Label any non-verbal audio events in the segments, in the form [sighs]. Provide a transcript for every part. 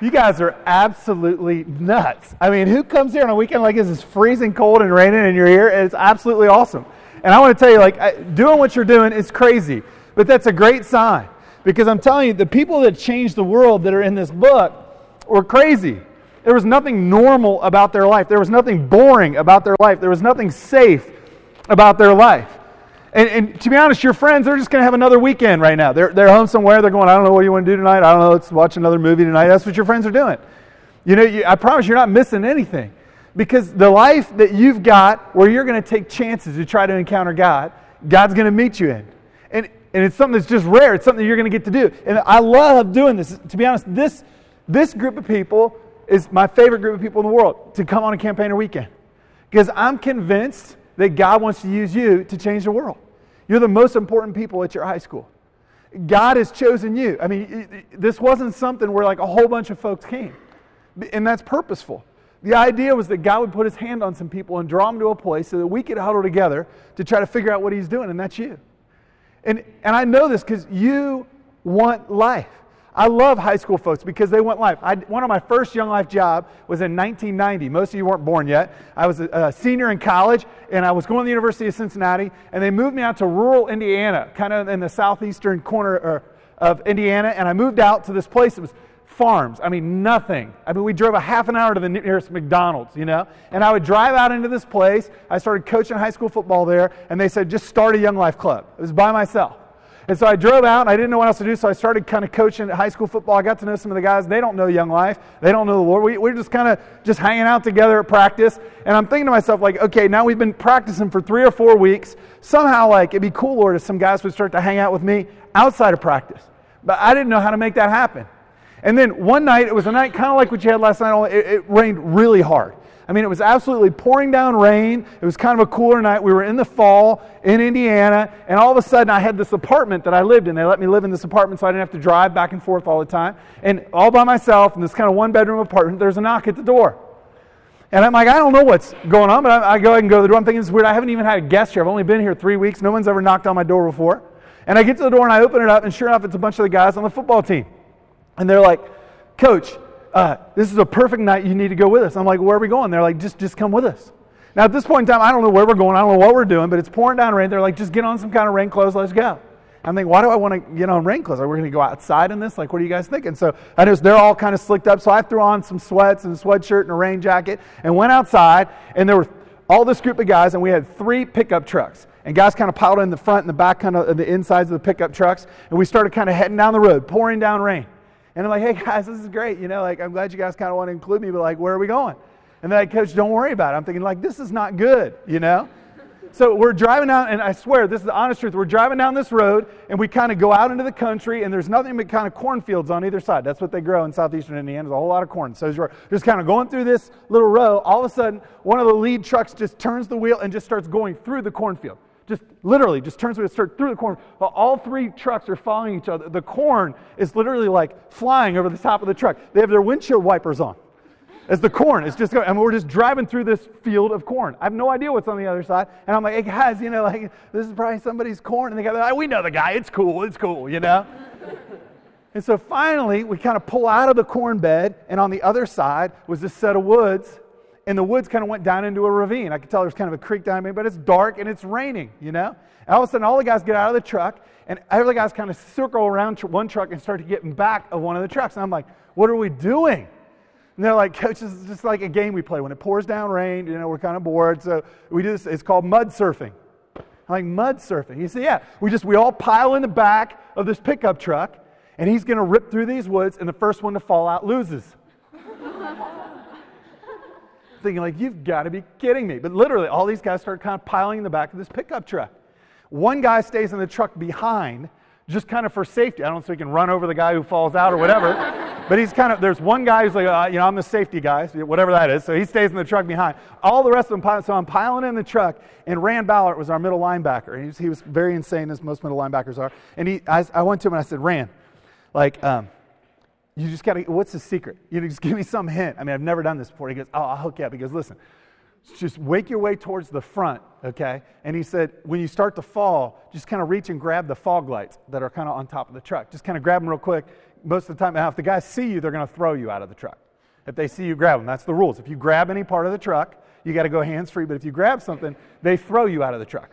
You guys are absolutely nuts. I mean, who comes here on a weekend like this? It's freezing cold and raining and you're here? It's absolutely awesome. And I want to tell you, like, doing what you're doing is crazy, but that's a great sign because I'm telling you, the people that changed the world that are in this book were crazy. There was nothing normal about their life. There was nothing boring about their life. There was nothing safe about their life. And, and, to be honest, your friends, they're just going to have another weekend right now. They're, they're home somewhere. They're going, I don't know what you want to do tonight. I don't know. Let's watch another movie tonight. That's what your friends are doing. You know, you, I promise you're not missing anything. Because the life that you've got where you're going to take chances to try to encounter God, God's going to meet you in. And, and it's something that's just rare. It's something you're going to get to do. And I love doing this. To be honest, this, this group of people is my favorite group of people in the world to come on a campaigner weekend. Because I'm convinced that God wants to use you to change the world. You're the most important people at your high school. God has chosen you. I mean, this wasn't something where like a whole bunch of folks came. And that's purposeful. The idea was that God would put his hand on some people and draw them to a place so that we could huddle together to try to figure out what he's doing, and that's you. And, and I know this because you want life. I love high school folks because they want life. I, one of my first Young Life job was in 1990. Most of you weren't born yet. I was a, a, senior in college, and I was going to the University of Cincinnati, and they moved me out to rural Indiana, kind of in the southeastern corner er, of Indiana, and I moved out to this place that was farms. I mean, nothing. I mean, we drove a half an hour to the nearest McDonald's, you know? And I would drive out into this place. I started coaching high school football there, and they said, just start a Young Life Club. It was by myself. And so I drove out, and I didn't know what else to do, so I started kind of coaching high school football. I got to know some of the guys. They don't know Young Life. They don't know the Lord. We, we're just kind of just hanging out together at practice. And I'm thinking to myself, like, okay, now we've been practicing for three or four weeks. Somehow, like, it'd be cool, Lord, if some guys would start to hang out with me outside of practice. But I didn't know how to make that happen. And then one night, it was a night kind of like what you had last night, it, it rained really hard. I mean, it was absolutely pouring down rain. It was kind of a cooler night. We were in the fall in Indiana, and all of a sudden I had this apartment that I lived in. They let me live in this apartment so I didn't have to drive back and forth all the time. And all by myself in this kind of one bedroom apartment, there's a knock at the door. And I'm like, I don't know what's going on, but I, I go ahead and go to the door. I'm thinking, it's weird. I haven't even had a guest here. I've only been here three weeks. No one's ever knocked on my door before. And I get to the door and I open it up, and sure enough, it's a bunch of the guys on the football team. And they're like, Coach, uh, this is a perfect night. You need to go with us. I'm like, where are we going? They're like, just, just come with us. Now, at this point in time, I don't know where we're going. I don't know what we're doing, but it's pouring down rain. They're like, just get on some kind of rain clothes. Let's go. I'm thinking, why do I want to get on rain clothes? Are we going to go outside in this? Like, what are you guys thinking? So I noticed they're all kind of slicked up. So I threw on some sweats and a sweatshirt and a rain jacket and went outside. And there were all this group of guys, and we had three pickup trucks. And guys kind of piled in the front and the back, kind of the insides of the pickup trucks. And we started kind of heading down the road, pouring down rain. And I'm like, hey [laughs] guys, this is great. You know, like I'm glad you guys kind of want to include me, but like, where are we going? And then like, coach, don't worry about it. I'm thinking like, this is not good, you know? So we're driving down, and I swear, this is the honest truth. We're driving down this road, and we kind of go out into the country, and there's nothing but kind of cornfields on either side. That's what they grow in southeastern Indiana. There's a whole lot of corn. So you're just kind of going through this little row. All of a sudden, one of the lead trucks just turns the wheel and just starts going through the cornfield just literally just turns with start through the corn. All three trucks are following each other. The corn is literally like flying over the top of the truck. They have their windshield wipers on. As the corn is just going, and we're just driving through this field of corn. I have no idea what's on the other side. And I'm like, hey guys, you know, like this is probably somebody's corn. And they go, like, we know the guy, it's cool, it's cool, you know? and so finally, we kind of pull out of the corn bed, and on the other side was this set of woods and the woods kind of went down into a ravine. I could tell there's kind of a creek down there, but it's dark and it's raining, you know? And all of a sudden, all the guys get out of the truck, and all the guys kind of circle around one truck and start to get in back of one of the trucks. And I'm like, what are we doing? And they're like, Coach, this is just like a game we play. When it pours down rain, you know, we're kind of bored. So we do this, it's called mud surfing. I'm like, mud surfing. He said, yeah. We just, we all pile in the back of this pickup truck, and he's going to rip through these woods, and the first one to fall out loses thinking, like, you've got to be kidding me. But literally, all these guys start kind of piling in the back of this pickup truck. One guy stays in the truck behind, just kind of for safety. I don't know so he can run over the guy who falls out or whatever. [laughs] but he's kind of, there's one guy who's like, uh, you know, I'm the safety guy, whatever that is. So he stays in the truck behind. All the rest of them, so I'm piling in the truck, and Rand Ballard was our middle linebacker. He was, he was very insane, as most middle linebackers are. And he, I, I went to him and I said, Rand, like, um, you just got to, what's the secret? You know, just give me some hint. I mean, I've never done this before. He goes, oh, I'll hook you up. He goes, listen, just wake your way towards the front, okay? And he said, when you start to fall, just kind of reach and grab the fog lights that are kind of on top of the truck. Just kind of grab them real quick, most of the time, now if the guys see you, they're going to throw you out of the truck. If they see you grab them, that's the rules. If you grab any part of the truck, you got to go hands free. But if you grab something, they throw you out of the truck.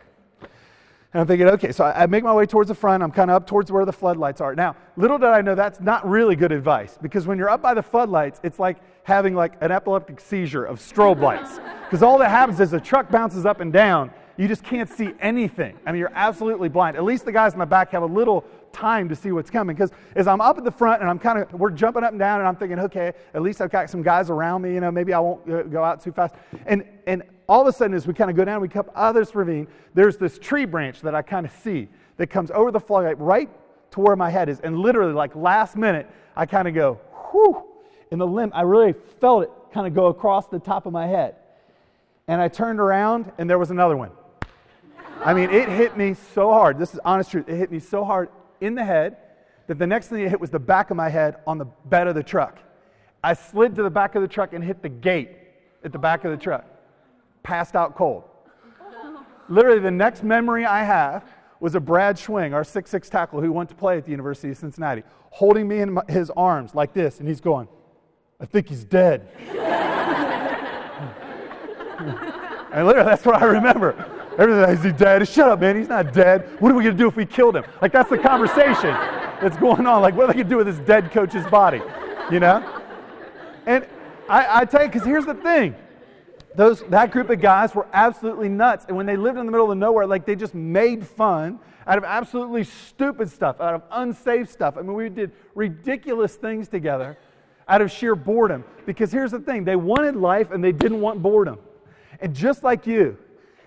And I'm thinking, okay, so I make my way towards the front. I'm kind of up towards where the floodlights are. Now, little did I know that's not really good advice because when you're up by the floodlights, it's like having like an epileptic seizure of strobe lights. [laughs] Because all that happens is the truck bounces up and down. You just can't see anything. I mean, you're absolutely blind. At least the guys in the back have a little time to see what's coming. Because as I'm up at the front and I'm kind of, we're jumping up and down and I'm thinking, okay, at least I've got some guys around me, you know, maybe I won't uh, go out too fast. And, and all of a sudden, as we kind of go down, we come out of this ravine, there's this tree branch that I kind of see that comes over the floodlight right to where my head is. And literally, like last minute, I kind of go, whew, in the limb. I really felt it kind of go across the top of my head. And I turned around, and there was another one. I mean, it hit me so hard. This is honest truth. It hit me so hard in the head that the next thing it hit was the back of my head on the bed of the truck. I slid to the back of the truck and hit the gate at the back of the truck. Passed out cold. Literally, the next memory I have was a Brad Schwing, our six-six tackle who went to play at the University of Cincinnati, holding me in my, his arms like this, and he's going, I think he's dead. and literally, that's what I remember. Everything, is he dead? Shut up, man. He's not dead. What are we going to do if we killed him? Like, that's the conversation that's going on. Like, what are they going to do with this dead coach's body? You know? And I, I tell you, because here's the thing. Those, that group of guys were absolutely nuts. And when they lived in the middle of nowhere, like they just made fun out of absolutely stupid stuff, out of unsafe stuff. I mean, we did ridiculous things together out of sheer boredom. Because here's the thing they wanted life and they didn't want boredom. And just like you,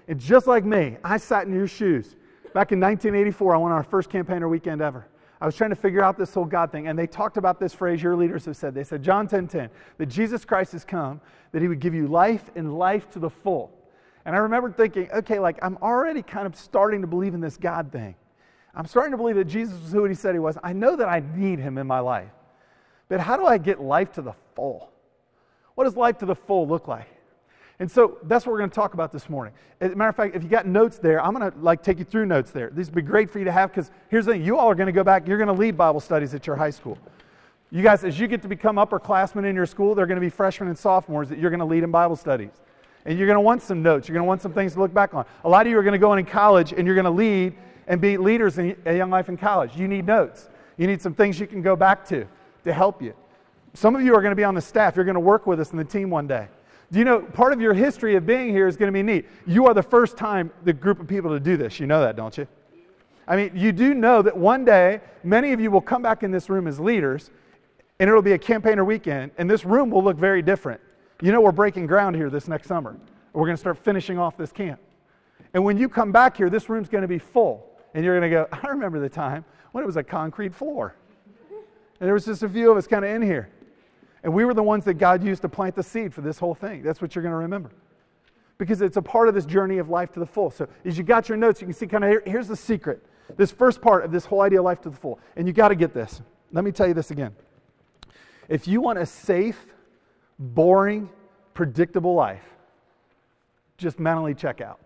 and just like me, I sat in your shoes. Back in 1984, I went on our first campaigner weekend ever. I was trying to figure out this whole God thing, and they talked about this phrase your leaders have said. They said, John 10 10, that Jesus Christ has come, that he would give you life and life to the full. And I remember thinking, okay, like I'm already kind of starting to believe in this God thing. I'm starting to believe that Jesus was who he said he was. I know that I need him in my life. But how do I get life to the full? What does life to the full look like? And so that's what we're going to talk about this morning. As a matter of fact, if you got notes there, I'm going to like take you through notes there. These would be great for you to have because here's the thing: you all are going to go back. You're going to lead Bible studies at your high school. You guys, as you get to become upperclassmen in your school, they're going to be freshmen and sophomores that you're going to lead in Bible studies. And you're going to want some notes. You're going to want some things to look back on. A lot of you are going to go in in college and you're going to lead and be leaders in a young life in college. You need notes. You need some things you can go back to to help you. Some of you are going to be on the staff. You're going to work with us in the team one day. Do you know part of your history of being here is going to be neat? You are the first time the group of people to do this. You know that, don't you? I mean, you do know that one day many of you will come back in this room as leaders, and it'll be a campaigner weekend, and this room will look very different. You know, we're breaking ground here this next summer. We're going to start finishing off this camp. And when you come back here, this room's going to be full. And you're going to go, I remember the time when it was a concrete floor. And there was just a few of us kind of in here. And we were the ones that God used to plant the seed for this whole thing. That's what you're going to remember. Because it's a part of this journey of life to the full. So as you got your notes, you can see kind of here, here's the secret. This first part of this whole idea of life to the full. And you got to get this. Let me tell you this again. If you want a safe, boring, predictable life, just mentally check out.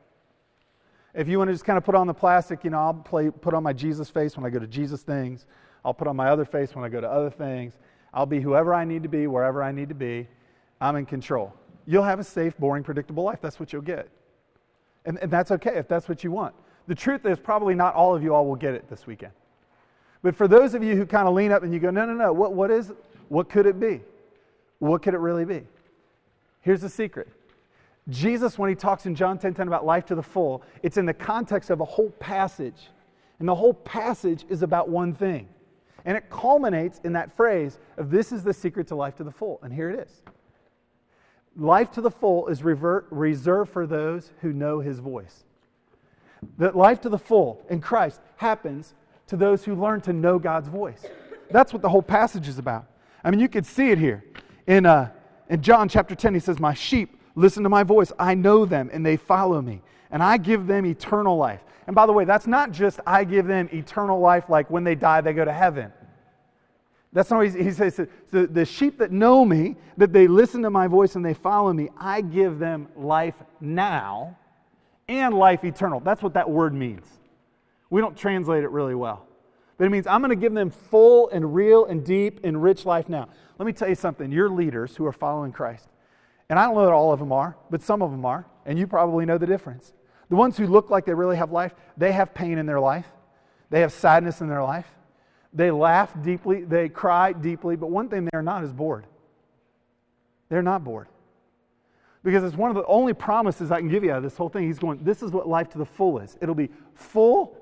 If you want to just kind of put on the plastic, you know, I'll play, put on my Jesus face when I go to Jesus things. I'll put on my other face when I go to other things. I'll be whoever I need to be, wherever I need to be. I'm in control. You'll have a safe, boring, predictable life. That's what you'll get. And, and that's okay if that's what you want. The truth is, probably not all of you all will get it this weekend. But for those of you who kind of lean up and you go, no, no, no, what, what is? What could it be? What could it really be? Here's the secret. Jesus, when he talks in John 10 10 about life to the full, it's in the context of a whole passage. And the whole passage is about one thing and it culminates in that phrase of this is the secret to life to the full. And here it is life to the full is revert, reserved for those who know his voice. That life to the full in Christ happens to those who learn to know God's voice. That's what the whole passage is about. I mean, you could see it here. In, uh, in John chapter 10, he says, My sheep listen to my voice. I know them, and they follow me. And I give them eternal life. And by the way, that's not just I give them eternal life, like when they die, they go to heaven. That's not what he says. The, the sheep that know me, that they listen to my voice and they follow me, I give them life now and life eternal. That's what that word means. We don't translate it really well. but it means I'm going to give them full and real and deep and rich life now. Let me tell you something. Your leaders who are following Christ, and I don't know that all of them are, but some of them are, and you probably know the difference. The ones who look like they really have life, they have pain in their life, they have sadness in their life, they laugh deeply, they cry deeply, but one thing they're not is bored. They're not bored. Because it's one of the only promises I can give you out of this whole thing. He's going, This is what life to the full is. It'll be full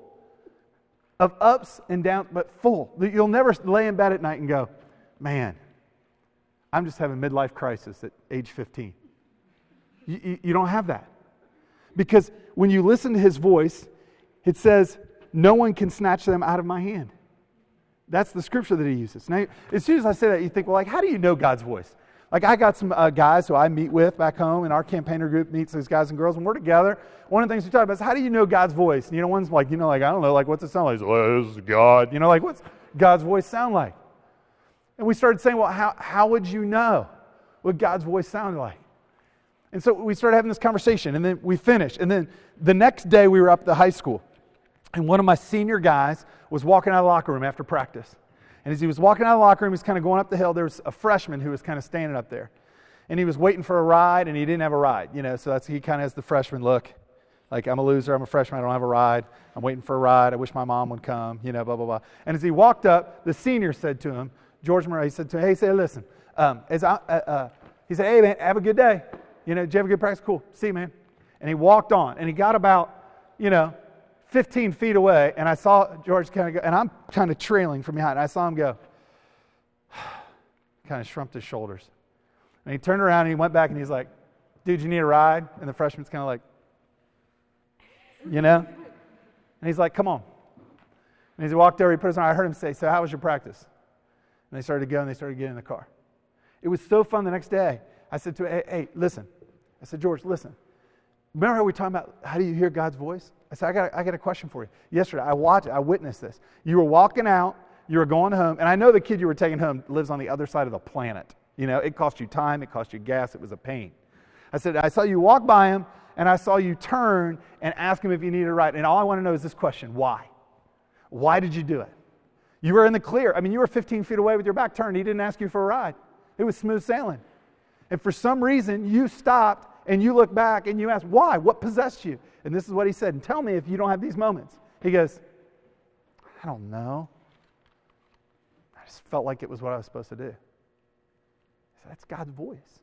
of ups and downs, but full. You'll never lay in bed at night and go, Man, I'm just having midlife crisis at age 15. You, you, you don't have that. Because when you listen to his voice, it says, No one can snatch them out of my hand. That's the scripture that he uses. Now, as soon as I say that, you think, well, like, how do you know God's voice? Like, I got some uh, guys who I meet with back home, and our campaigner group meets these guys and girls, and we're together. One of the things we talk about is how do you know God's voice? And, you know, one's like, you know, like, I don't know, like, what's it sound like? Well, this is God. You know, like, what's God's voice sound like? And we started saying, well, how, how would you know what God's voice sounded like? And so we started having this conversation, and then we finished. And then the next day, we were up at the high school. And one of my senior guys was walking out of the locker room after practice. And as he was walking out of the locker room, he was kind of going up the hill. There was a freshman who was kind of standing up there. And he was waiting for a ride, and he didn't have a ride. You know, so that's, he kind of has the freshman look. Like, I'm a loser. I'm a freshman. I don't have a ride. I'm waiting for a ride. I wish my mom would come, you know, blah, blah, blah. And as he walked up, the senior said to him, George Murray, he said to him, hey, he said, listen, um, as I, uh, uh, he said, hey, man, have a good day. You know, did you have a good practice? Cool. See you, man. And he walked on, and he got about, you know, 15 feet away, and I saw George kind of go, and I'm kind of trailing from behind. I saw him go, [sighs] kind of shrugged his shoulders. And he turned around and he went back and he's like, dude, you need a ride? And the freshman's kind of like, you know? And he's like, come on. And as he walked over, he put his arm, I heard him say, so how was your practice? And they started to go and they started getting in the car. It was so fun the next day. I said to him, hey, hey listen. I said, George, listen. Remember how we were talking about how do you hear God's voice? I said, I got, I got a question for you. Yesterday, I watched, I witnessed this. You were walking out, you were going home, and I know the kid you were taking home lives on the other side of the planet. You know, it cost you time, it cost you gas, it was a pain. I said, I saw you walk by him, and I saw you turn and ask him if you needed a ride. And all I want to know is this question why? Why did you do it? You were in the clear. I mean, you were 15 feet away with your back turned. He didn't ask you for a ride, it was smooth sailing. And for some reason, you stopped and you look back and you ask, why? What possessed you? And this is what he said. And tell me if you don't have these moments. He goes, I don't know. I just felt like it was what I was supposed to do. Said, That's God's voice.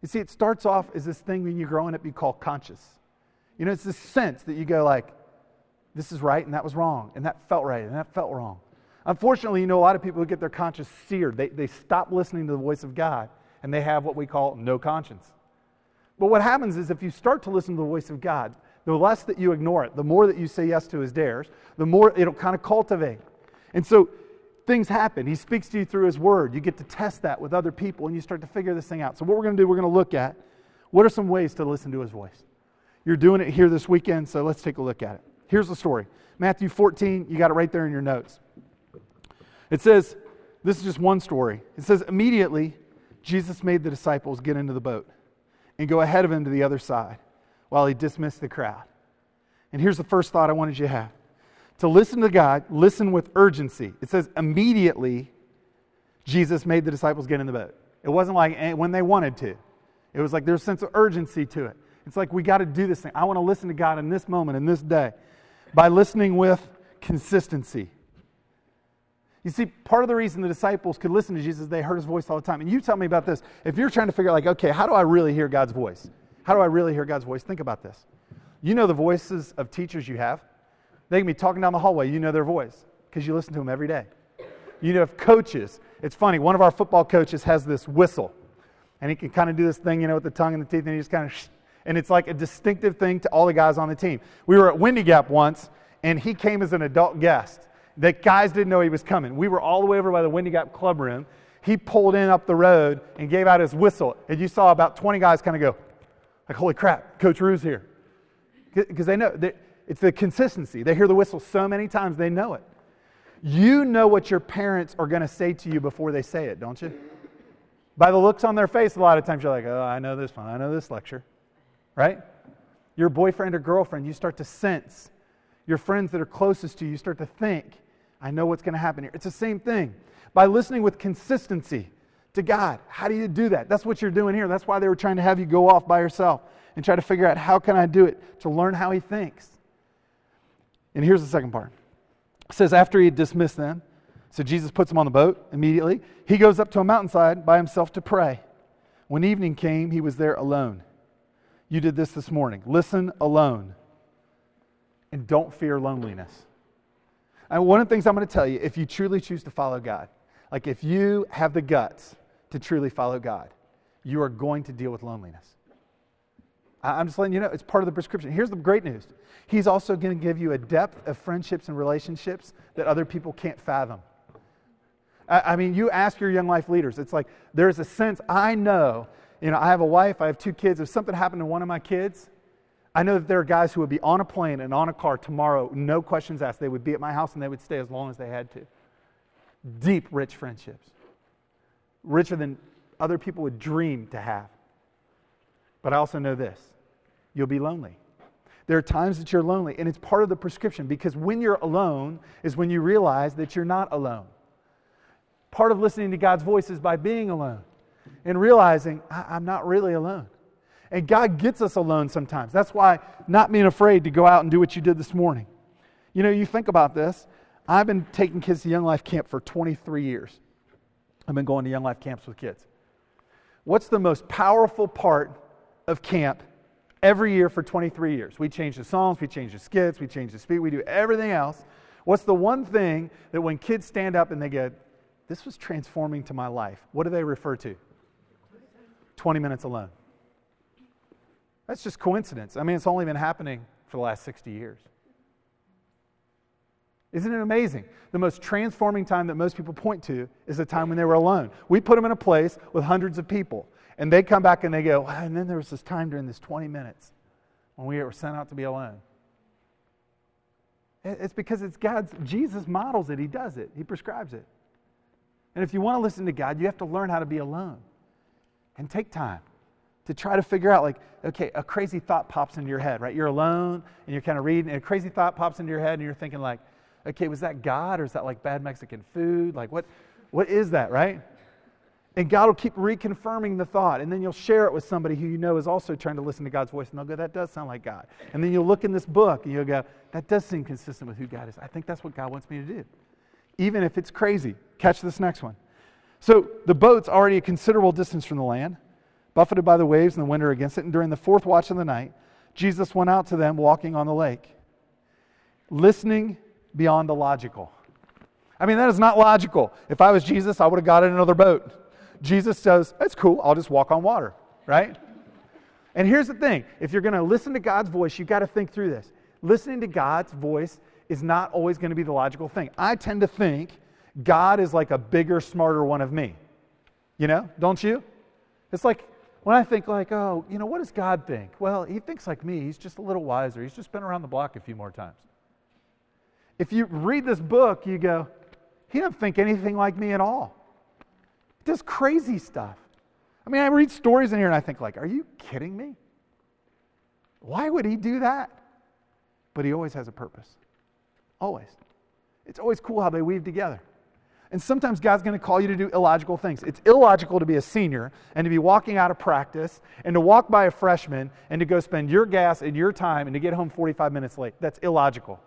You see, it starts off as this thing when you're growing up you call conscious. You know, it's this sense that you go like, this is right and that was wrong, and that felt right and that felt wrong. Unfortunately, you know, a lot of people get their conscience seared. They, they stop listening to the voice of God and they have what we call no conscience. But what happens is if you start to listen to the voice of God, the less that you ignore it, the more that you say yes to his dares, the more it'll kind of cultivate. And so things happen. He speaks to you through his word. You get to test that with other people and you start to figure this thing out. So, what we're going to do, we're going to look at what are some ways to listen to his voice. You're doing it here this weekend, so let's take a look at it. Here's the story Matthew 14, you got it right there in your notes. It says, this is just one story. It says, immediately, Jesus made the disciples get into the boat and go ahead of him to the other side while he dismissed the crowd. And here's the first thought I wanted you to have to listen to God, listen with urgency. It says, immediately, Jesus made the disciples get in the boat. It wasn't like eh, when they wanted to, it was like there's a sense of urgency to it. It's like we got to do this thing. I want to listen to God in this moment, in this day, by listening with consistency. You see, part of the reason the disciples could listen to Jesus, they heard his voice all the time. And you tell me about this. If you're trying to figure out, like, okay, how do I really hear God's voice? How do I really hear God's voice? Think about this. You know the voices of teachers you have. They can be talking down the hallway. You know their voice because you listen to them every day. You know, if coaches, it's funny, one of our football coaches has this whistle. And he can kind of do this thing, you know, with the tongue and the teeth, and he just kind of, shh, and it's like a distinctive thing to all the guys on the team. We were at Windy Gap once, and he came as an adult guest. The guys didn't know he was coming. We were all the way over by the Windy Gap Club room. He pulled in up the road and gave out his whistle. And you saw about 20 guys kind of go, like, holy crap, Coach Rue's here. Because they know, they, it's the consistency. They hear the whistle so many times, they know it. You know what your parents are going to say to you before they say it, don't you? By the looks on their face, a lot of times you're like, oh, I know this one, I know this lecture, right? Your boyfriend or girlfriend, you start to sense. Your friends that are closest to you, you start to think, I know what's going to happen here. It's the same thing. By listening with consistency to God, how do you do that? That's what you're doing here. That's why they were trying to have you go off by yourself and try to figure out how can I do it to learn how he thinks. And here's the second part. It says after he had dismissed them, so Jesus puts him on the boat immediately. He goes up to a mountainside by himself to pray. When evening came, he was there alone. You did this this morning. Listen alone. And don't fear loneliness. And one of the things I'm going to tell you if you truly choose to follow God, like if you have the guts to truly follow God, you are going to deal with loneliness. I'm just letting you know, it's part of the prescription. Here's the great news He's also going to give you a depth of friendships and relationships that other people can't fathom. I, mean, you ask your young life leaders, it's like there's a sense, I know, you know, I have a wife, I have two kids. If something happened to one of my kids, I know that there are guys who would be on a plane and on a car tomorrow, no questions asked. They would be at my house and they would stay as long as they had to. Deep, rich friendships. Richer than other people would dream to have. But I also know this you'll be lonely. There are times that you're lonely, and it's part of the prescription because when you're alone is when you realize that you're not alone. Part of listening to God's voice is by being alone and realizing I'm not really alone. And God gets us alone sometimes. That's why not being afraid to go out and do what you did this morning. You know, you think about this. I've been taking kids to Young Life Camp for 23 years. I've been going to Young Life camps with kids. What's the most powerful part of camp every year for 23 years? We change the songs, we change the skits, we change the speed, we do everything else. What's the one thing that when kids stand up and they go, This was transforming to my life, what do they refer to? 20 minutes alone. That's just coincidence. I mean, it's only been happening for the last 60 years. Isn't it amazing? The most transforming time that most people point to is the time when they were alone. We put them in a place with hundreds of people, and they come back and they go, and then there was this time during this 20 minutes when we were sent out to be alone. It's because it's God's, Jesus models it, He does it, He prescribes it. And if you want to listen to God, you have to learn how to be alone and take time to try to figure out, like, okay, a crazy thought pops into your head, right? You're alone and you're kind of reading, and a crazy thought pops into your head, and you're thinking, like, okay, was that God or is that like bad Mexican food? Like, what, what is that, right? And God will keep reconfirming the thought, and then you'll share it with somebody who you know is also trying to listen to God's voice, and they'll go, That does sound like God. And then you'll look in this book and you'll go, That does seem consistent with who God is. I think that's what God wants me to do, even if it's crazy. Catch this next one. So the boat's already a considerable distance from the land buffeted by the waves and the wind are against it. And during the fourth watch of the night, Jesus went out to them walking on the lake, listening beyond the logical. I mean, that is not logical. If I was Jesus, I would have got in another boat. Jesus says, That's cool, I'll just walk on water, right? And here's the thing if you're going to listen to God's voice, you've got to think through this. Listening to God's voice is not always going to be the logical thing. I tend to think God is like a bigger, smarter one of me. You know, don't you? It's like when I think like, oh, you know, what does God think? Well, he thinks like me. He's just a little wiser. He's just been around the block a few more times. If you read this book, you go, he doesn't think anything like me at all. He does crazy stuff. I mean, I read stories in here and I think like, are you kidding me? Why would he do that? But he always has a purpose. Always. It's always cool how they weave together. And sometimes God's going to call you to do illogical things. It's illogical to be a senior and to be walking out of practice and to walk by a freshman and to go spend your gas and your time and to get home 45 minutes late. That's illogical.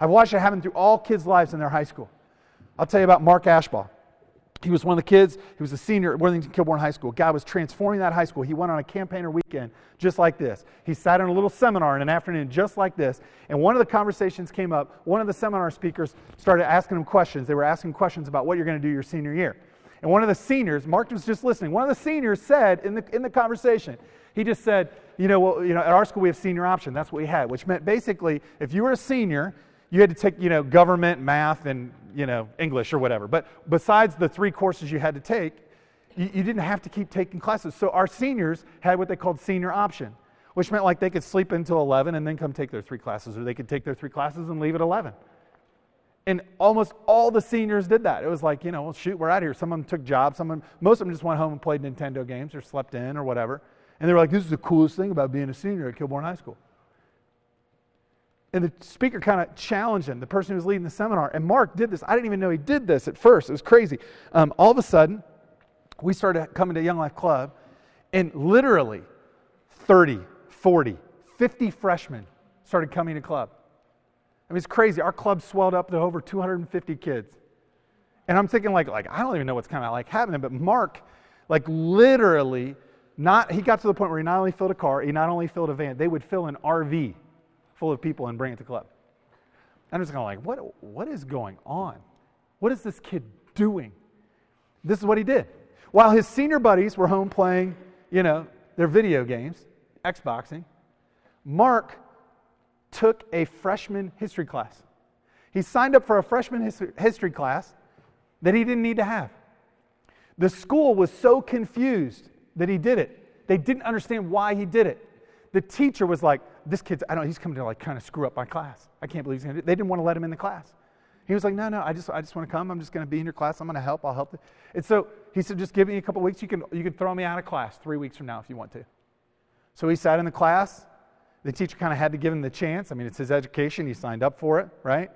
I've watched it happen through all kids' lives in their high school. I'll tell you about Mark Ashbaugh. He was one of the kids. He was a senior at Worthington Kilbourne High School. God was transforming that high school. He went on a campaigner weekend just like this. He sat in a little seminar in an afternoon just like this. And one of the conversations came up. One of the seminar speakers started asking him questions. They were asking questions about what you're going to do your senior year. And one of the seniors, Mark was just listening, one of the seniors said in the, in the conversation, he just said, you know, well, you know, at our school we have senior option. That's what we had, which meant basically if you were a senior, you had to take, you know, government, math, and, you know, English or whatever. But besides the three courses you had to take, you, you didn't have to keep taking classes. So our seniors had what they called senior option, which meant like they could sleep until 11 and then come take their three classes, or they could take their three classes and leave at 11. And almost all the seniors did that. It was like, you know, well, shoot, we're out here. Someone took jobs. Someone, most of them just went home and played Nintendo games or slept in or whatever. And they were like, this is the coolest thing about being a senior at Kilbourne High School. And the speaker kind of challenged him, the person who was leading the seminar. And Mark did this. I didn't even know he did this at first. It was crazy. Um, all of a sudden, we started coming to Young Life Club, and literally 30, 40, 50 freshmen started coming to club. I mean, it's crazy. Our club swelled up to over 250 kids. And I'm thinking, like, like I don't even know what's kind of like happening, but Mark, like, literally, not he got to the point where he not only filled a car, he not only filled a van, they would fill an RV full of people and bring it to club. I'm just kind of like, what, what is going on? What is this kid doing? This is what he did. While his senior buddies were home playing, you know, their video games, Xboxing, Mark took a freshman history class. He signed up for a freshman history class that he didn't need to have. The school was so confused that he did it. They didn't understand why he did it. The teacher was like, This kid's, I don't know, he's coming to like kind of screw up my class. I can't believe he's going to do it. They didn't want to let him in the class. He was like, No, no, I just, I just want to come. I'm just going to be in your class. I'm going to help. I'll help. And so he said, Just give me a couple weeks. You can, you can throw me out of class three weeks from now if you want to. So he sat in the class. The teacher kind of had to give him the chance. I mean, it's his education. He signed up for it, right?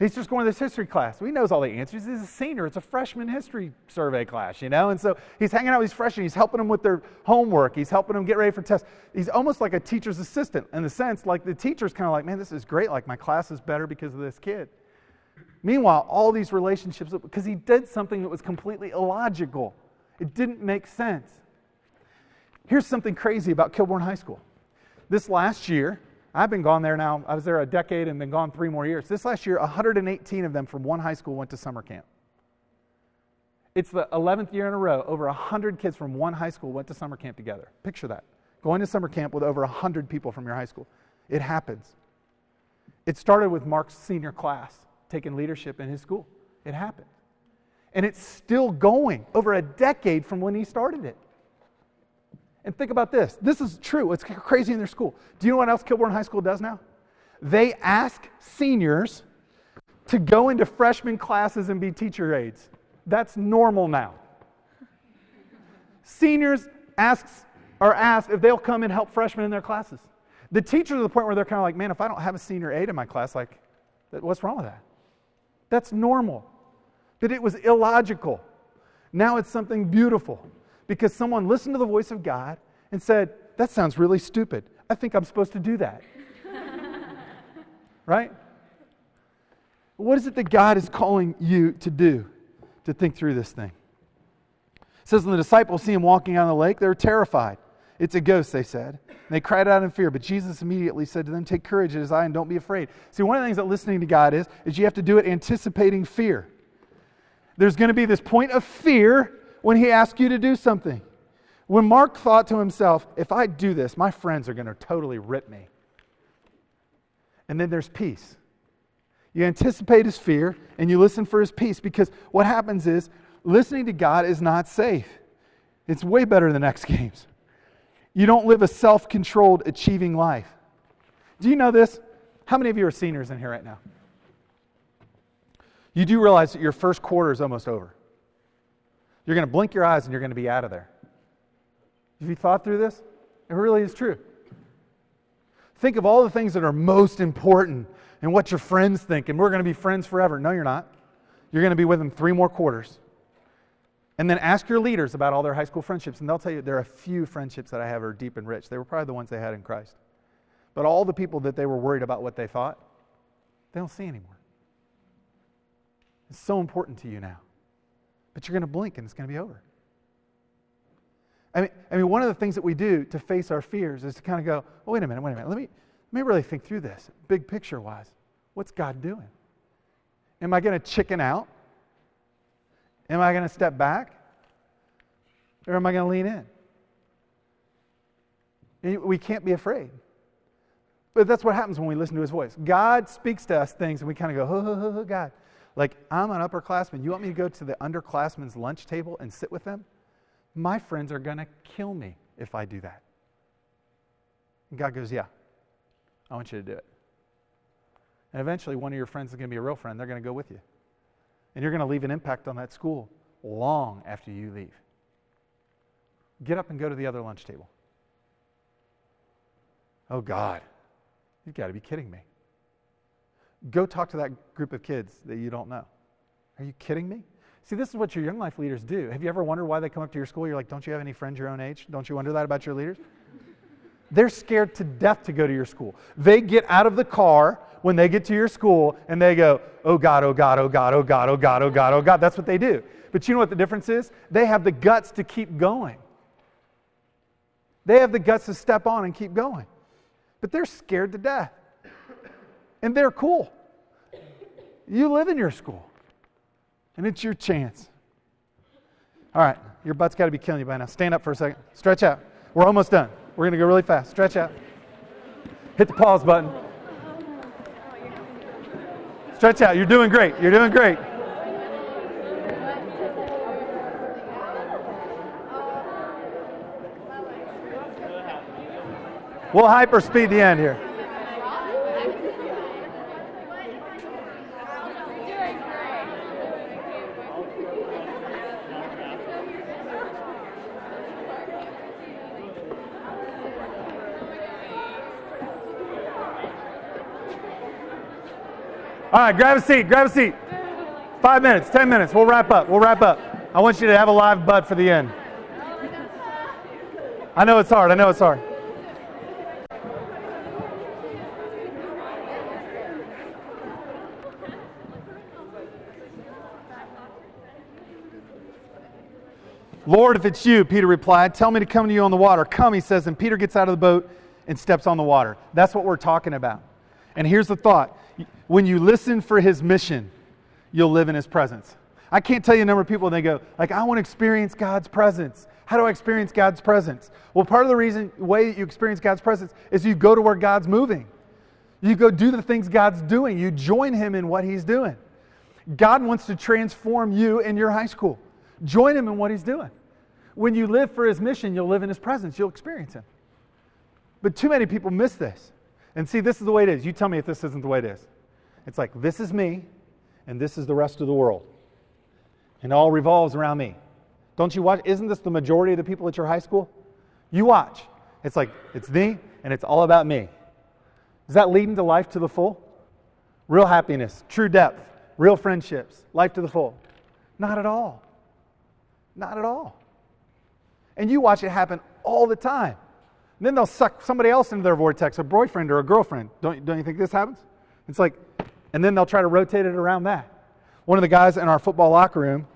He's just going to this history class. He knows all the answers. He's a senior. It's a freshman history survey class, you know? And so he's hanging out with these freshmen. He's helping them with their homework. He's helping them get ready for tests. He's almost like a teacher's assistant in the sense, like the teacher's kind of like, man, this is great. Like my class is better because of this kid. Meanwhile, all these relationships, because he did something that was completely illogical, it didn't make sense. Here's something crazy about Kilbourne High School. This last year, I've been gone there now. I was there a decade and been gone three more years. This last year, 118 of them from one high school went to summer camp. It's the 11th year in a row, over 100 kids from one high school went to summer camp together. Picture that. Going to summer camp with over 100 people from your high school. It happens. It started with Mark's senior class taking leadership in his school. It happened. And it's still going over a decade from when he started it. And think about this. This is true. It's crazy in their school. Do you know what else Kilbourne High School does now? They ask seniors to go into freshman classes and be teacher aides. That's normal now. Seniors asks are asked if they'll come and help freshmen in their classes. The teachers are the point where they're kind of like, man, if I don't have a senior aide in my class, like, what's wrong with that? That's normal. But it was illogical. Now it's something beautiful because someone listened to the voice of God and said, That sounds really stupid. I think I'm supposed to do that. [laughs] right? What is it that God is calling you to do to think through this thing? It says, When the disciples see him walking on the lake, they're terrified. It's a ghost, they said. And they cried out in fear. But Jesus immediately said to them, Take courage, it is I, and don't be afraid. See, one of the things that listening to God is, is you have to do it anticipating fear. There's going to be this point of fear when he asks you to do something. When Mark thought to himself, if I do this, my friends are going to totally rip me. And then there's peace. You anticipate his fear and you listen for his peace because what happens is listening to God is not safe. It's way better than X Games. You don't live a self controlled, achieving life. Do you know this? How many of you are seniors in here right now? You do realize that your first quarter is almost over. You're going to blink your eyes and you're going to be out of there. Have you thought through this? It really is true. Think of all the things that are most important and what your friends think, and we're going to be friends forever. No, you're not. You're going to be with them three more quarters. And then ask your leaders about all their high school friendships, and they'll tell you there are a few friendships that I have are deep and rich. They were probably the ones they had in Christ. But all the people that they were worried about what they thought, they don't see anymore. It's so important to you now. But you're going to blink and it's going to be over. I mean, I mean, one of the things that we do to face our fears is to kind of go, oh, wait a minute, wait a minute. Let me, let me really think through this, big picture wise. What's God doing? Am I going to chicken out? Am I going to step back? Or am I going to lean in? We can't be afraid. But that's what happens when we listen to his voice. God speaks to us things and we kind of go, oh, oh, oh, God. Like, I'm an upperclassman. You want me to go to the underclassmen's lunch table and sit with them? My friends are going to kill me if I do that. And God goes, Yeah, I want you to do it. And eventually, one of your friends is going to be a real friend. They're going to go with you. And you're going to leave an impact on that school long after you leave. Get up and go to the other lunch table. Oh, God, you've got to be kidding me. Go talk to that group of kids that you don't know. Are you kidding me? See, this is what your young life leaders do. Have you ever wondered why they come up to your school? You're like, don't you have any friends your own age? Don't you wonder that about your leaders? [laughs] They're scared to death to go to your school. They get out of the car when they get to your school and they go, oh God, oh God, oh God, oh God, oh God, oh God, oh God. That's what they do. But you know what the difference is? They have the guts to keep going. They have the guts to step on and keep going. But they're scared to death. And they're cool. You live in your school, and it's your chance. All right, your butt's got to be killing you by now. Stand up for a second. Stretch out. We're almost done. We're going to go really fast. Stretch out. Hit the pause button. Stretch out. You're doing great. You're doing great. We'll hyperspeed the end here. Grab a seat, grab a seat. Five minutes, ten minutes, we'll wrap up, we'll wrap up. I want you to have a live bud for the end. I know it's hard, I know it's hard. Lord, if it's you, Peter replied, tell me to come to you on the water. Come, he says, and Peter gets out of the boat and steps on the water. That's what we're talking about. And here's the thought when you listen for his mission, you'll live in his presence. I can't tell you a number of people, and they go, like, I want to experience God's presence. How do I experience God's presence? Well, part of the reason, way that you experience God's presence is you go to where God's moving. You go do the things God's doing. You join him in what he's doing. God wants to transform you in your high school. Join him in what he's doing. When you live for his mission, you'll live in his presence. You'll experience him. But too many people miss this. And see, this is the way it is. You tell me if this isn't the way it is. It's like, this is me, and this is the rest of the world. And all revolves around me. Don't you watch? Isn't this the majority of the people at your high school? You watch. It's like, it's me, and it's all about me. Is that leading to life to the full? Real happiness, true depth, real friendships, life to the full? Not at all. Not at all. And you watch it happen all the time. And then they'll suck somebody else into their vortex, a boyfriend or a girlfriend. Don't, don't you think this happens? It's like, and then they'll try to rotate it around that. One of the guys in our football locker room,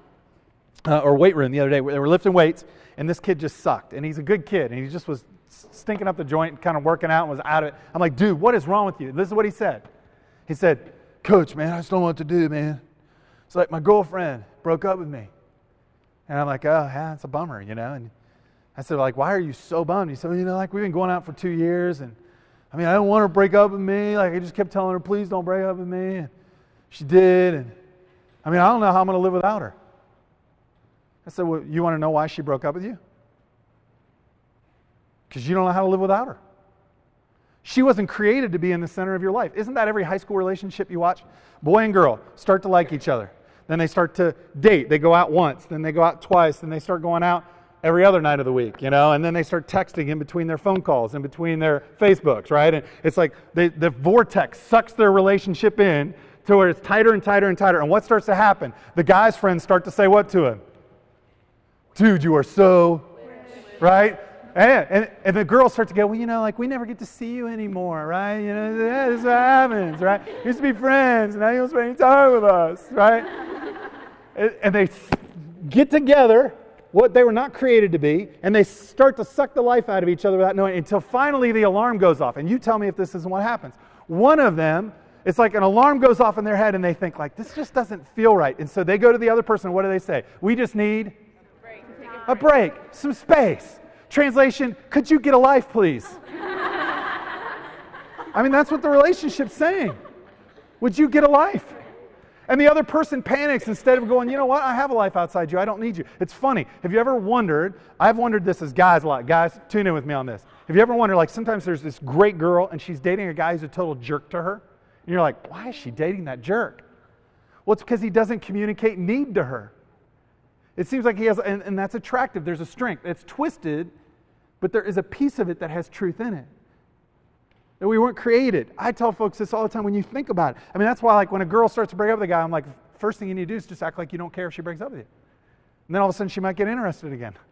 uh, or weight room the other day, they were lifting weights, and this kid just sucked. And he's a good kid, and he just was stinking up the joint, kind of working out, and was out of it. I'm like, dude, what is wrong with you? This is what he said. He said, Coach, man, I just don't know what to do, man. It's like my girlfriend broke up with me. And I'm like, oh, yeah, it's a bummer, you know. And I said, like, why are you so bummed? He said, well, you know, like we've been going out for two years, and I mean, I don't want her to break up with me. Like I just kept telling her, please don't break up with me. And she did, and I mean, I don't know how I'm going to live without her. I said, well, you want to know why she broke up with you? Because you don't know how to live without her. She wasn't created to be in the center of your life. Isn't that every high school relationship you watch? Boy and girl start to like each other. Then they start to date. They go out once, then they go out twice, then they start going out every other night of the week, you know, and then they start texting in between their phone calls, in between their Facebooks, right? And it's like they, the vortex sucks their relationship in to where it's tighter and tighter and tighter. And what starts to happen? The guy's friends start to say what to him? Dude, you are so, right? And, and, and, the girls start to go, well, you know, like we never get to see you anymore, right? You know, yeah, this is what happens, right? We used to be friends, and now you don't spend any time with us, right? [laughs] and, and they get together what they were not created to be, and they start to suck the life out of each other without knowing until finally the alarm goes off. And you tell me if this isn't what happens. One of them, it's like an alarm goes off in their head, and they think, like, this just doesn't feel right. And so they go to the other person, what do they say? We just need a break, a break some space. Translation, could you get a life, please? [laughs] I mean, that's what the relationship's saying. Would you get a life? And the other person panics instead of going, you know what, I have a life outside you. I don't need you. It's funny. Have you ever wondered? I've wondered this as guys a lot. Guys, tune in with me on this. Have you ever wondered, like, sometimes there's this great girl and she's dating a guy who's a total jerk to her? And you're like, why is she dating that jerk? Well, it's because he doesn't communicate need to her. It seems like he has, and, and that's attractive. There's a strength. It's twisted, but there is a piece of it that has truth in it. That we weren't created. I tell folks this all the time when you think about it. I mean, that's why, like, when a girl starts to break up with a guy, I'm like, first thing you need to do is just act like you don't care if she breaks up with you. And then all of a sudden, she might get interested again. [laughs]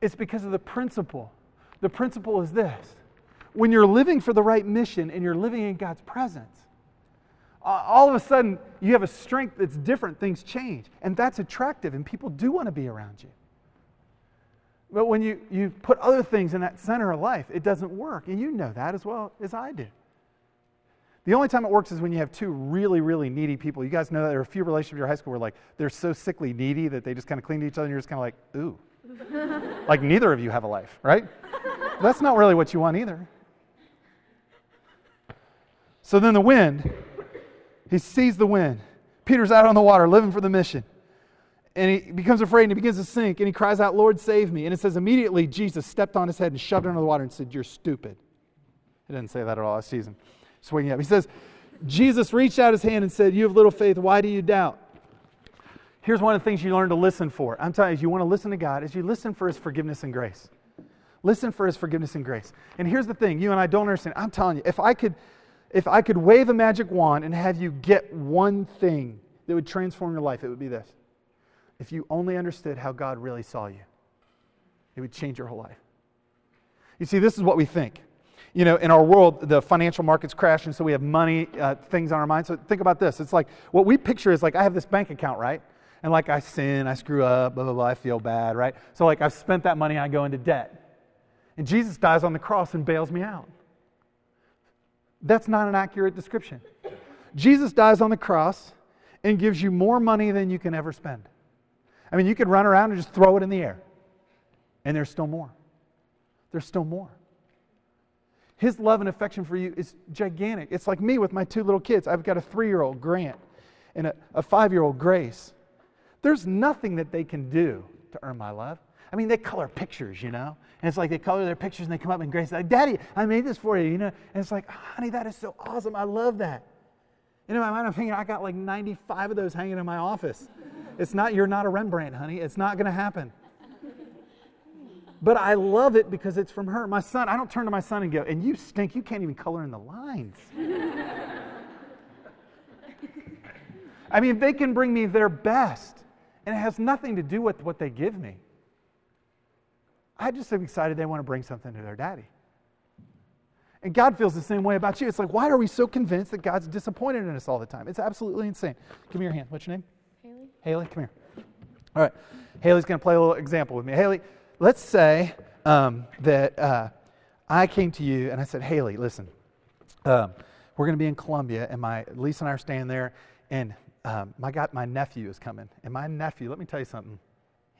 It's because of the principle. The principle is this when you're living for the right mission and you're living in God's presence, all of a sudden you have a strength that's different. Things change. And that's attractive, and people do want to be around you. But when you, you put other things in that center of life, it doesn't work. And you know that as well as I do. The only time it works is when you have two really, really needy people. You guys know that there are a few relationships in your high school where like they're so sickly needy that they just kind of cling to each other and you're just kind of like, ooh. [laughs] like neither of you have a life, right? That's not really what you want either. So then the wind, he sees the wind. Peter's out on the water living for the mission and he becomes afraid and he begins to sink and he cries out, Lord, save me. And it says, immediately Jesus stepped on his head and shoved it under the water and said, You're stupid. He didn't say that at all. I see him swinging up. He says, Jesus reached out his hand and said, You have little faith. Why do you doubt? Here's one of the things you learn to listen for. I'm telling you, you want to listen to God, is you listen for his forgiveness and grace. Listen for his forgiveness and grace. And here's the thing, you and I don't understand. I'm telling you, if I could if I could wave a magic wand and have you get one thing that would transform your life, it would be this if you only understood how God really saw you, it would change your whole life. You see, this is what we think. You know, in our world, the financial markets crash, and so we have money, uh, things on our mind. So think about this. It's like what we picture is like I have this bank account, right? And like I sin, I screw up, blah, blah, blah, I feel bad, right? So like I've spent that money, I go into debt. And Jesus dies on the cross and bails me out. That's not an accurate description. Jesus dies on the cross and gives you more money than you can ever spend. I mean, you could run around and just throw it in the air, and there's still more. There's still more. His love and affection for you is gigantic. It's like me with my two little kids. I've got a three year old, Grant, and a, a five year old, Grace. There's nothing that they can do to earn my love. I mean, they color pictures, you know? And it's like they color their pictures and they come up and Grace like, Daddy, I made this for you, you know? And it's like, honey, that is so awesome. I love that. And in my mind, I'm thinking, I got like 95 of those hanging in my office. It's not, you're not a Rembrandt, honey. It's not going to happen. But I love it because it's from her. My son, I don't turn to my son and go, and you stink. You can't even color in the lines. I mean, they can bring me their best, and it has nothing to do with what they give me. I just am excited they want to bring something to their daddy. And God feels the same way about you. It's like, why are we so convinced that God's disappointed in us all the time? It's absolutely insane. Give me your hand. What's your name? Haley, Haley, come here. All right. Haley's going to play a little example with me. Haley, let's say um, that uh, I came to you and I said, Haley, listen, um, we're going to be in Columbia, and my Lisa and I are staying there, and um, my got my nephew is coming, and my nephew, let me tell you something,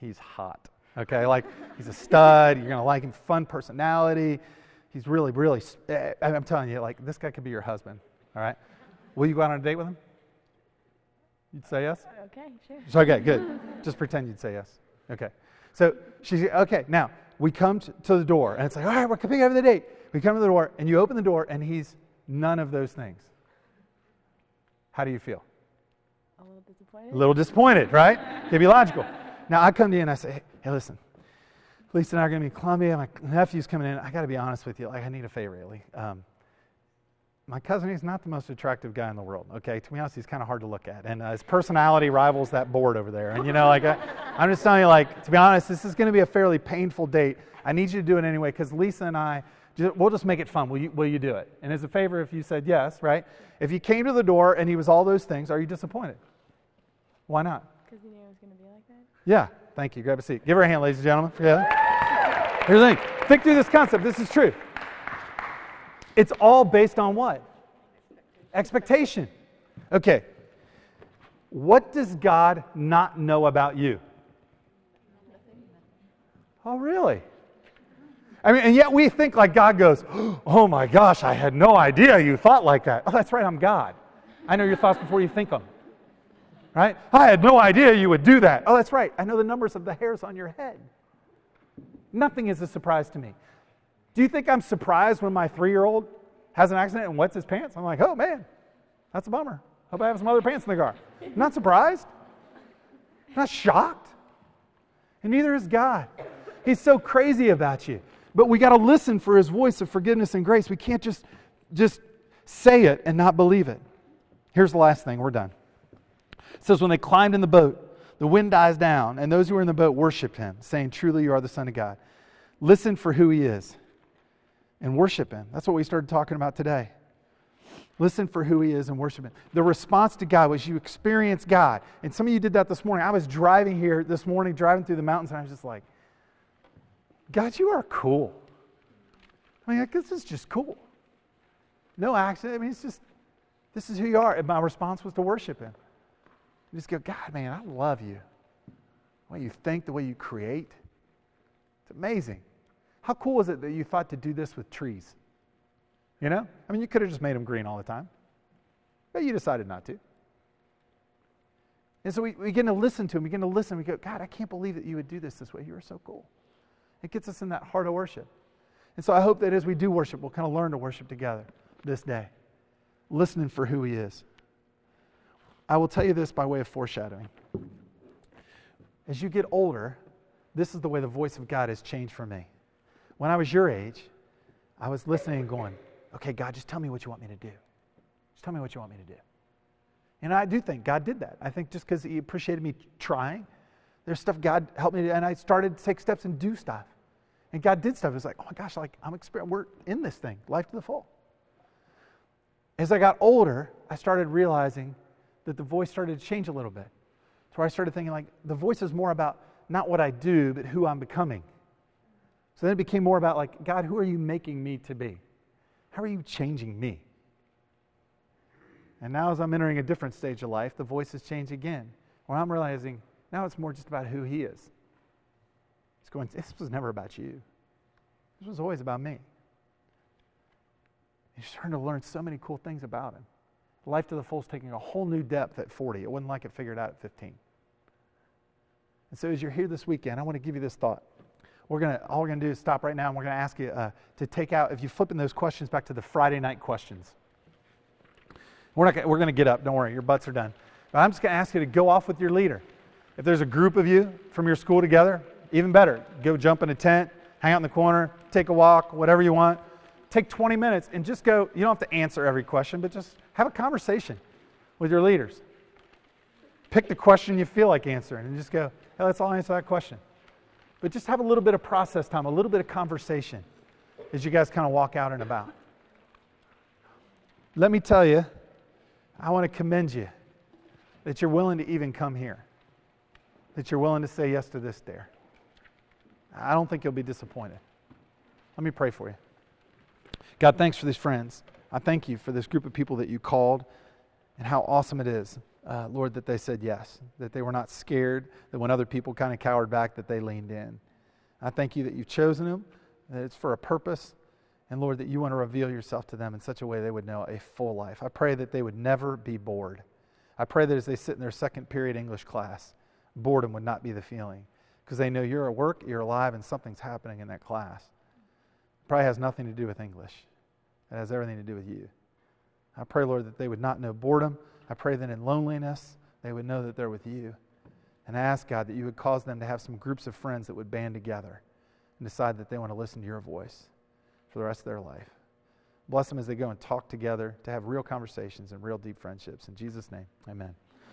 he's hot. Okay, like he's a stud. You're gonna like him. Fun personality. He's really, really. Eh, I'm telling you, like this guy could be your husband. All right. Will you go out on a date with him? You'd say yes? Okay, sure. So, okay, good. Just pretend you'd say yes. Okay. So she's, okay, now we come to the door, and it's like, all right, we're coming over the date. We come to the door, and you open the door, and he's none of those things. How do you feel? A little disappointed. A little disappointed, right? Can be logical. Now I come to you and I say, hey, listen, Lisa and I are going to be in Columbia. My nephew's coming in. I got to be honest with you. Like, I need a favor, really. Um, my cousin, he's not the most attractive guy in the world. Okay, to be honest, he's kind of hard to look at, and uh, his personality rivals that board over there. And you know, like, I, I'm just telling you, like, to be honest, this is going to be a fairly painful date. I need you to do it anyway because Lisa and I, we'll just make it fun. Will you, will you do it? And as a favor, if you said yes, right? If you came to the door and he was all those things, are you disappointed? Why not? Because you knew it was going to be like that. Yeah. Thank you. Grab a seat. Give her a hand, ladies and gentlemen. Yeah. Here's the thing. Think through this concept. This is true. It's all based on what? Expectation. Okay. What does God not know about you? Oh, really? I mean, and yet we think like God goes, [gasps] Oh my gosh, I had no idea you thought like that. Oh, that's right, I'm God. I know your thoughts before you think them. Right? I had no idea you would do that. Oh, that's right. I know the numbers of the hairs on your head. Nothing is a surprise to me. Do you think I'm surprised when my three year old has an accident and wets his pants? I'm like, oh man, that's a bummer. Hope I have some other pants in the car. I'm not surprised. I'm not shocked. And neither is God. He's so crazy about you. But we got to listen for his voice of forgiveness and grace. We can't just, just say it and not believe it. Here's the last thing. We're done. It says, When they climbed in the boat, the wind dies down, and those who were in the boat worshiped him, saying, Truly, you are the Son of God. Listen for who he is and worship him. That's what we started talking about today. Listen for who he is and worship him. The response to God was you experience God. And some of you did that this morning. I was driving here this morning, driving through the mountains, and I was just like, God, you are cool. I mean, this is just cool. No accident. I mean, it's just, this is who you are. And my response was to worship him. You just go, God, man, I love you. The way you think, the way you create. It's amazing. How cool is it that you thought to do this with trees? You know? I mean, you could have just made them green all the time, but you decided not to. And so we, we begin to listen to him. We begin to listen. We go, God, I can't believe that you would do this this way. You are so cool. It gets us in that heart of worship. And so I hope that as we do worship, we'll kind of learn to worship together this day, listening for who he is. I will tell you this by way of foreshadowing. As you get older, this is the way the voice of God has changed for me. When I was your age, I was listening and going, okay, God, just tell me what you want me to do. Just tell me what you want me to do. And I do think God did that. I think just because He appreciated me trying, there's stuff God helped me to, and I started to take steps and do stuff. And God did stuff. It's like, oh my gosh, like I'm exper- we're in this thing, life to the full. As I got older, I started realizing that the voice started to change a little bit. So I started thinking like the voice is more about not what I do, but who I'm becoming. So then it became more about like, God, who are you making me to be? How are you changing me? And now, as I'm entering a different stage of life, the voice has changed again. Where I'm realizing now it's more just about who He is. It's going, this was never about you. This was always about me. You're starting to learn so many cool things about Him. Life to the full is taking a whole new depth at 40. It wasn't like it figured out at 15. And so, as you're here this weekend, I want to give you this thought. We're to all we're to do is stop right now and we're going to ask you uh, to take out if you flip in those questions back to the friday night questions. We're not gonna, we're going to get up don't worry your butts are done. But i'm just going to ask you to go off with your leader. If there's a group of you from your school together even better go jump in a tent hang out in the corner take a walk whatever you want take 20 minutes and just go you don't have to answer every question but just have a conversation with your leaders pick the question you feel like answering and just go hey let's all answer that question but just have a little bit of process time, a little bit of conversation as you guys kind of walk out and about. Let me tell you, I want to commend you that you're willing to even come here, that you're willing to say yes to this dare. I don't think you'll be disappointed. Let me pray for you. God, thanks for these friends. I thank you for this group of people that you called and how awesome it is uh, Lord, that they said yes, that they were not scared, that when other people kind of cowered back, that they leaned in. I thank you that you've chosen them, that it's for a purpose, and Lord, that you want to reveal yourself to them in such a way they would know a full life. I pray that they would never be bored. I pray that as they sit in their second period English class, boredom would not be the feeling because they know you're at work, you're alive, and something's happening in that class. Probably has nothing to do with English, it has everything to do with you. I pray, Lord, that they would not know boredom I pray that in loneliness, they would know that they're with you. And I ask, God, that you would cause them to have some groups of friends that would band together and decide that they want to listen to your voice for the rest of their life. Bless them as they go and talk together to have real conversations and real deep friendships. In Jesus' name, amen.